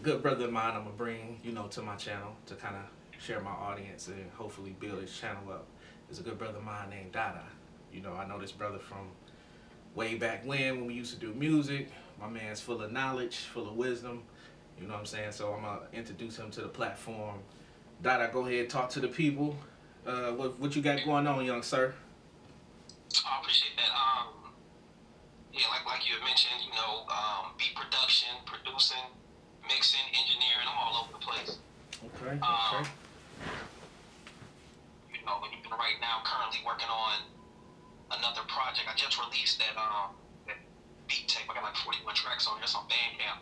good brother of mine I'm gonna bring, you know, to my channel to kind of share my audience and hopefully build his channel up. Is a good brother of mine named Dotta. You know, I know this brother from way back when when we used to do music. My man's full of knowledge, full of wisdom. You know what I'm saying? So I'm gonna introduce him to the platform. Dotta, go ahead, talk to the people. Uh, what what you got going on, young sir? I appreciate that. Um, yeah, like like you mentioned, you know, um, beat production, producing, mixing, engineering. I'm all over the place. Okay. Um, Okay. You know, even right now, currently working on another project. I just released that um that beat tape. I got like 41 tracks on there. It's on Bandcamp.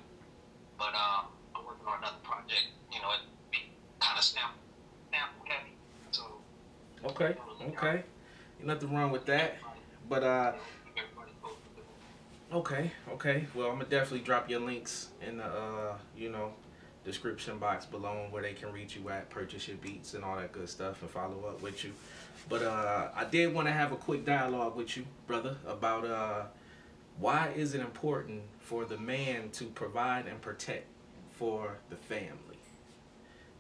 But um, I'm working on another project. You know, it kind of snap sample heavy. So Okay. Okay. Nothing wrong with that. But uh, it. Okay, okay. Well, I'm gonna definitely drop your links in the uh, you know, description box below where they can reach you at, purchase your beats and all that good stuff, and follow up with you. But uh, I did want to have a quick dialogue with you, brother, about uh, why is it important for the man to provide and protect for the family.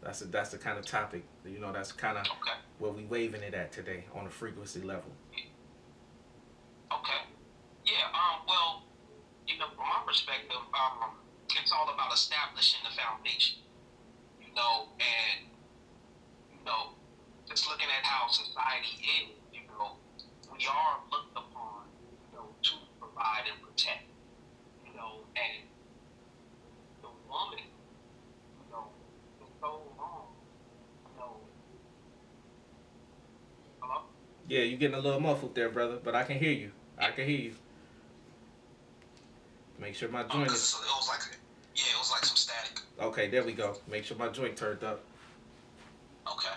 That's a, that's the kind of topic, you know. That's kind of Okay. where we waving it at today on a frequency level. Okay. Yeah, um, well, you know, from my perspective, um, it's all about establishing the foundation. You know, and you know, just looking at how society is, you know, we are looked upon, you know, to provide and protect. You know, and the woman, you know, for so long, you know, hello? Yeah, you're getting a little muffled there, brother, but I can hear you. I can hear you. Make sure my joint joint 'cause is it was like, yeah, it was like some static. okay. There we go. Make sure my joint turned up. Okay.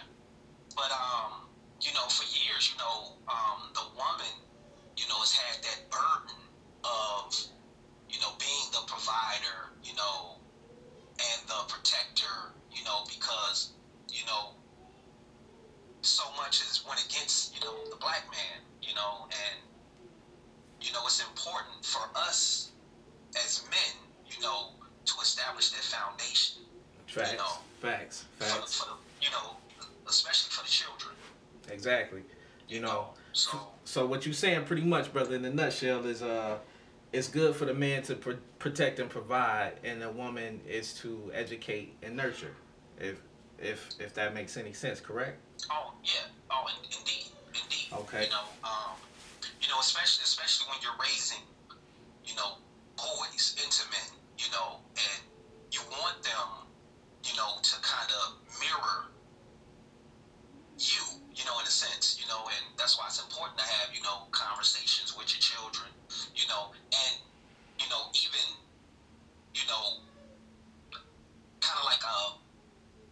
But um, you know, for years, you know, um, the woman, you know, has had that burden of, you know, being the provider, you know, and the protector, you know, because, you know, so much is went against, you know, the black man, you know, and you know, it's important for us as men, you know, to establish that foundation Facts, know. facts, for, the- facts. for the, you know, especially for the children. Exactly. You know. So So what you're saying, pretty much, brother, in a nutshell, is uh, it's good for the man to pr- protect and provide, and the woman is to educate and nurture. If if if that makes any sense, correct? oh yeah, oh in, indeed, indeed. Okay. You know, um, you know, especially especially when you're raising, you know, boys into men, you know, and you want them, you know, to kind of mirror you, you know, in a sense, you know, and that's why it's important to have, you know, conversations with your children, you know, and you know, even, you know, kind of like uh,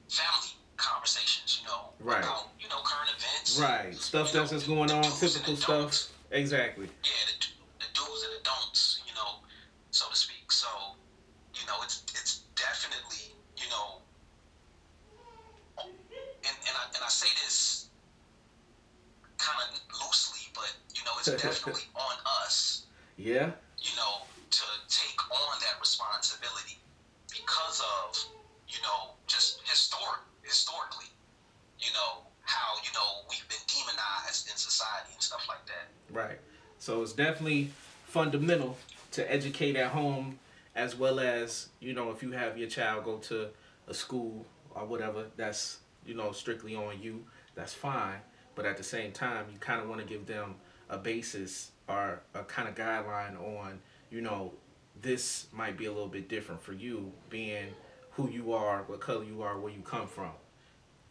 family conversations, you know, Right. about, you know, current events, Right. Stuff that's just going on, typical stuff. Exactly. Yeah, the, the do's and the don'ts, you know, so to speak. So, you know, it's it's definitely, you know, and and I and I say this kind of loosely, but you know, it's definitely on us, Yeah. So it's definitely fundamental to educate at home as well as, you know, if you have your child go to a school or whatever, that's, you know, strictly on you, that's fine. But at the same time, you kind of want to give them a basis or a kind of guideline on, you know, this might be a little bit different for you being who you are, what color you are, where you come from.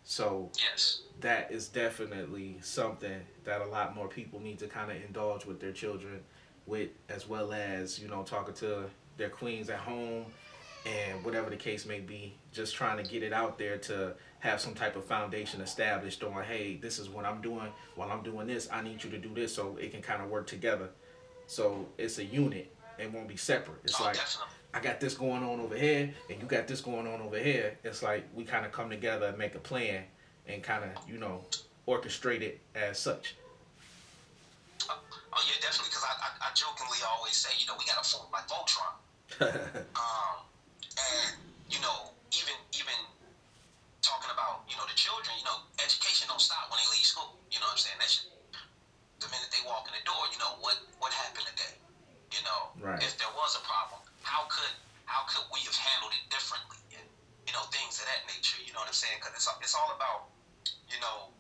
So Yes. that is definitely something that a lot more people need to kind of indulge with their children with as well as you know talking to their queens at home and whatever the case may be just trying to get it out there to have some type of foundation established on hey this is what i'm doing while i'm doing this i need you to do this so it can kind of work together so it's a unit it won't be separate it's oh, like definitely. I got this going on over here, and you got this going on over here. It's like we kind of come together and make a plan, and kind of you know orchestrate it as such. Uh, oh yeah, definitely. Because I, I, I, jokingly always say, you know, we got a form like Voltron. um, and you know, even even talking about you know the children, you know, education don't stop when they leave school. You know what I'm saying? That's the minute they walk in the door, you know what what happened today. You know, right. if there was a problem, handled it differently, and you know things of that nature. You know what I'm saying? Because it's it's all about you know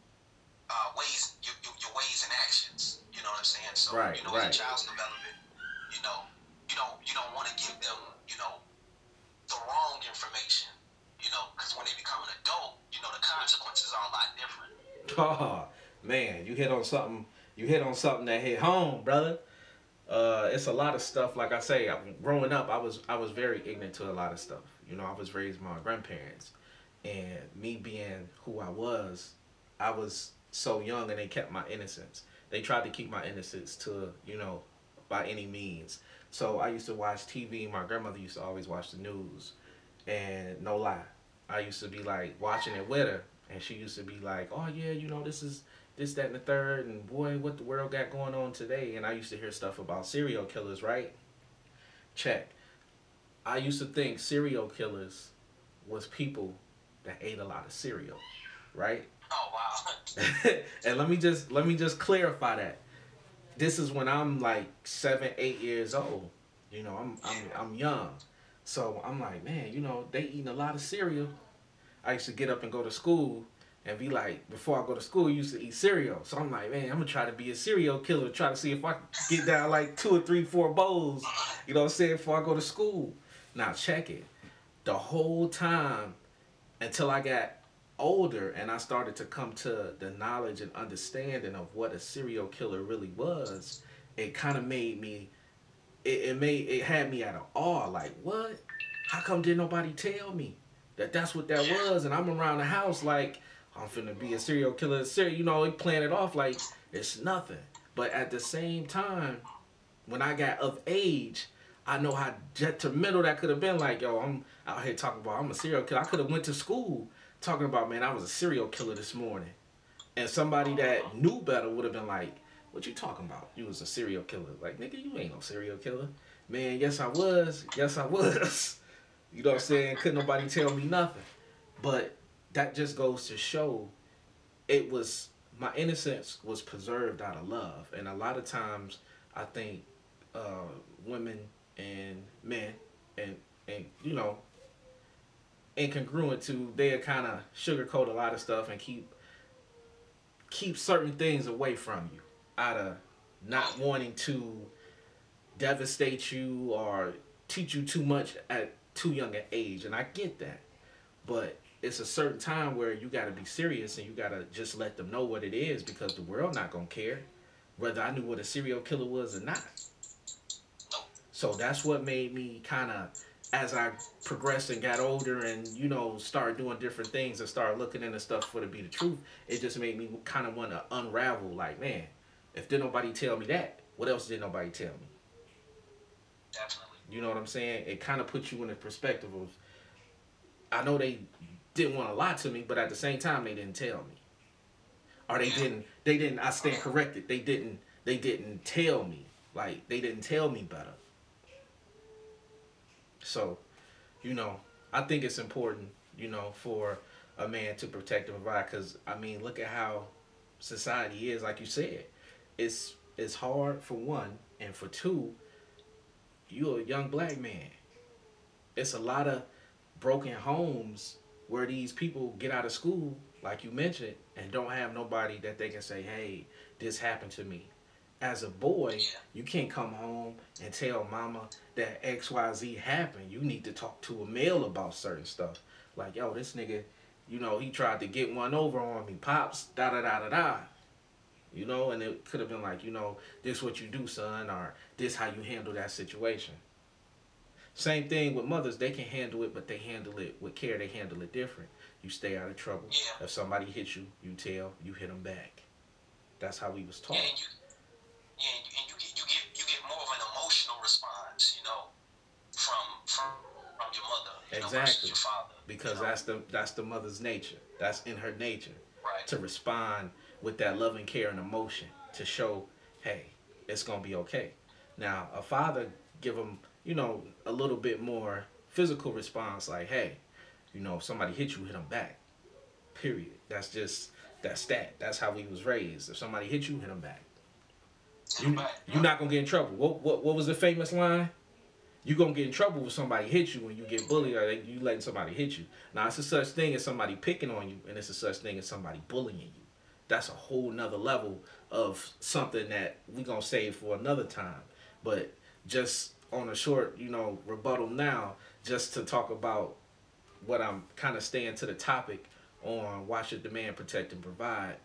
uh, ways your, your, your ways and actions. You know what I'm saying? So Right, you know, right. as a child's development, you know, you don't you don't want to give them you know the wrong information. You know, because when they become an adult, you know the consequences are a lot different. Oh man, you hit on something. You hit on something that hit home, brother. Uh, it's a lot of stuff. Like I say, I- growing up, I was I was very ignorant to a lot of stuff. You know, I was raised by my grandparents, and me being who I was, I was so young, and they kept my innocence. They tried to keep my innocence to you know, by any means. So I used to watch TV. My grandmother used to always watch the news, and no lie, I used to be like watching it with her, and she used to be like, "Oh yeah, you know this is this, that, and the third, and boy, what the world got going on today." And I used to hear stuff about serial killers, right? Check. I used to think serial killers was people that ate a lot of cereal, right? Oh wow. and let me just let me just clarify that. This is when I'm like seven, eight years old. You know, I'm I'm I'm young. So I'm like, man, you know, they eating a lot of cereal. I used to get up and go to school and be like, before I go to school, I used to eat cereal. So I'm like, man, I'm gonna try to be a cereal killer, try to see if I can get down like two or three, four bowls, you know what I'm saying, before I go to school. Now check it. The whole time until I got older and I started to come to the knowledge and understanding of what a serial killer really was, it kind of made me it, it made it had me at an awe like what how come did nobody tell me that that's what that was and i'm around the house like i'm finna be a serial killer serial you know he playing it off like it's nothing but at the same time when i got of age i know how detrimental that could have been like yo i'm out here talking about i'm a serial killer i could have went to school talking about man i was a serial killer this morning and somebody that knew better would have been like what you talking about? You was a serial killer. Like, nigga, you ain't no serial killer. Man, yes I was. Yes I was. You know what I'm saying? Couldn't nobody tell me nothing. But that just goes to show it was my innocence was preserved out of love. And a lot of times I think uh, women and men and and you know incongruent to they kind of sugarcoat a lot of stuff and keep keep certain things away from you out of not wanting to devastate you or teach you too much at too young an age and i get that. But it's a certain time where you got to be serious and you got to just let them know what it is because the world not gonna care whether i knew what a serial killer was or not. So that's what made me kind of as i progressed and got older and you know started doing different things and started looking into stuff for to be the truth it just made me kind of want to unravel like man if did nobody tell me that what else did nobody tell me? Definitely. You know what I'm saying? It kind of puts you in the perspective of, I know they didn't want to lie to me, but at the same time they didn't tell me, or they didn't. They didn't. I stand corrected. They didn't. They didn't tell me. Like they didn't tell me better. So, you know, I think it's important, you know, for a man to protect and provide. Because I mean, look at how society is. Like you said, it's it's hard for one, and for two, you're a young black man. It's a lot of broken homes where these people get out of school, like you mentioned, and don't have nobody that they can say, hey, this happened to me. As a boy, you can't come home and tell mama that XYZ happened. You need to talk to a male about certain stuff. Like, yo, this nigga, you know, he tried to get one over on me. Pops, da da da da da. You know, and it could have been like, you know, this what you do, son, or this how you handle that situation. Same thing with mothers, they can handle it, but they handle it with care. They handle it different. You stay out of trouble. Yeah. If somebody hits you, you tell, you hit them back. That's how we was taught. Yeah, and you, yeah, and you, and you get you get you get more of an emotional response, you know, from from from your mother, you know, versus your father. Because you know? that's the that's the mother's nature. That's in her nature. right. to respond with that love and care and emotion to show, hey, it's gonna be okay. Now, a father give them, you know, a little bit more physical response, like, hey, you know, if somebody hit you, hit them back. Period. That's just that's that. That's how we was raised. If somebody hit you, hit them back. You, you're not gonna get in trouble. What what what was the famous line? you gonna get in trouble if somebody hits you when you get bullied or you letting somebody hit you. Now it's a such thing as somebody picking on you, and it's a such thing as somebody bullying you. That's a whole nother level of something that we gonna save for another time. But just on a short, you know, rebuttal now, just to talk about what I'm kind of staying to the topic on why should the man protect and provide.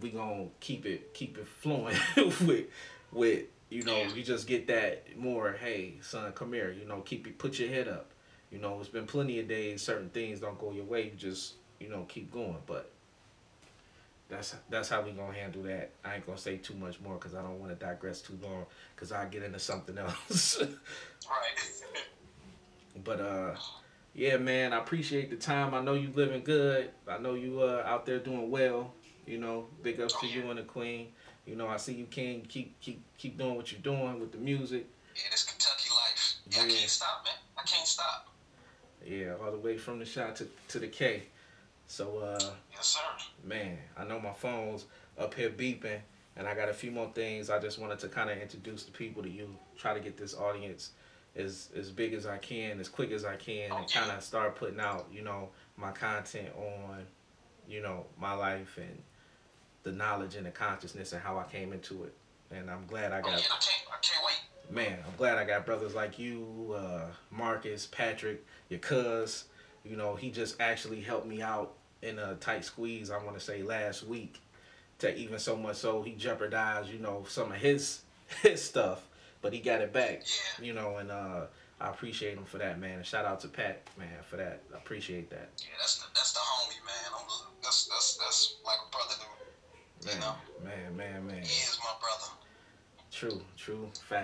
We gonna keep it keep it flowing with with you know you just get that more. Hey son, come here. You know keep it put your head up. You know it's been plenty of days certain things don't go your way. You just you know keep going. But that's that's how we gonna handle that. I ain't gonna say too much more because I don't want to digress too long because I get into something else. right. but uh yeah, man, I appreciate the time. I know you living good. I know you uh out there doing well. You know, big ups to you and the queen. You know, I see you can keep keep keep doing what you're doing with the music. Yeah, this Kentucky life. Yeah, yeah. I can't stop, man. I can't stop. Yeah, all the way from the shot to, to the K. So uh Yes, sir. Man, I know my phone's up here beeping and I got a few more things I just wanted to kind of introduce the people to you, try to get this audience as as big as I can, as quick as I can, and kind of start putting out, you know, my content on, you know, my life and the knowledge and the consciousness and how I came into it. And I'm glad I got. Oh, yeah, I can't, I can't wait. Man, I'm glad I got brothers like you, uh, Marcus, Patrick, your cuz. You know, he just actually helped me out in a tight squeeze. I want to say last week, to even so much so he jeopardized, you know, some of his his stuff but he got it back. Yeah. You know, and uh, I appreciate him for that, man. And shout out to Pat, man, for that. I appreciate that. Yeah, that's the that's the homie, man. I'm, that's that's that's like a brother to me. Man, know? man, man, man. He is my brother. True, true, fact.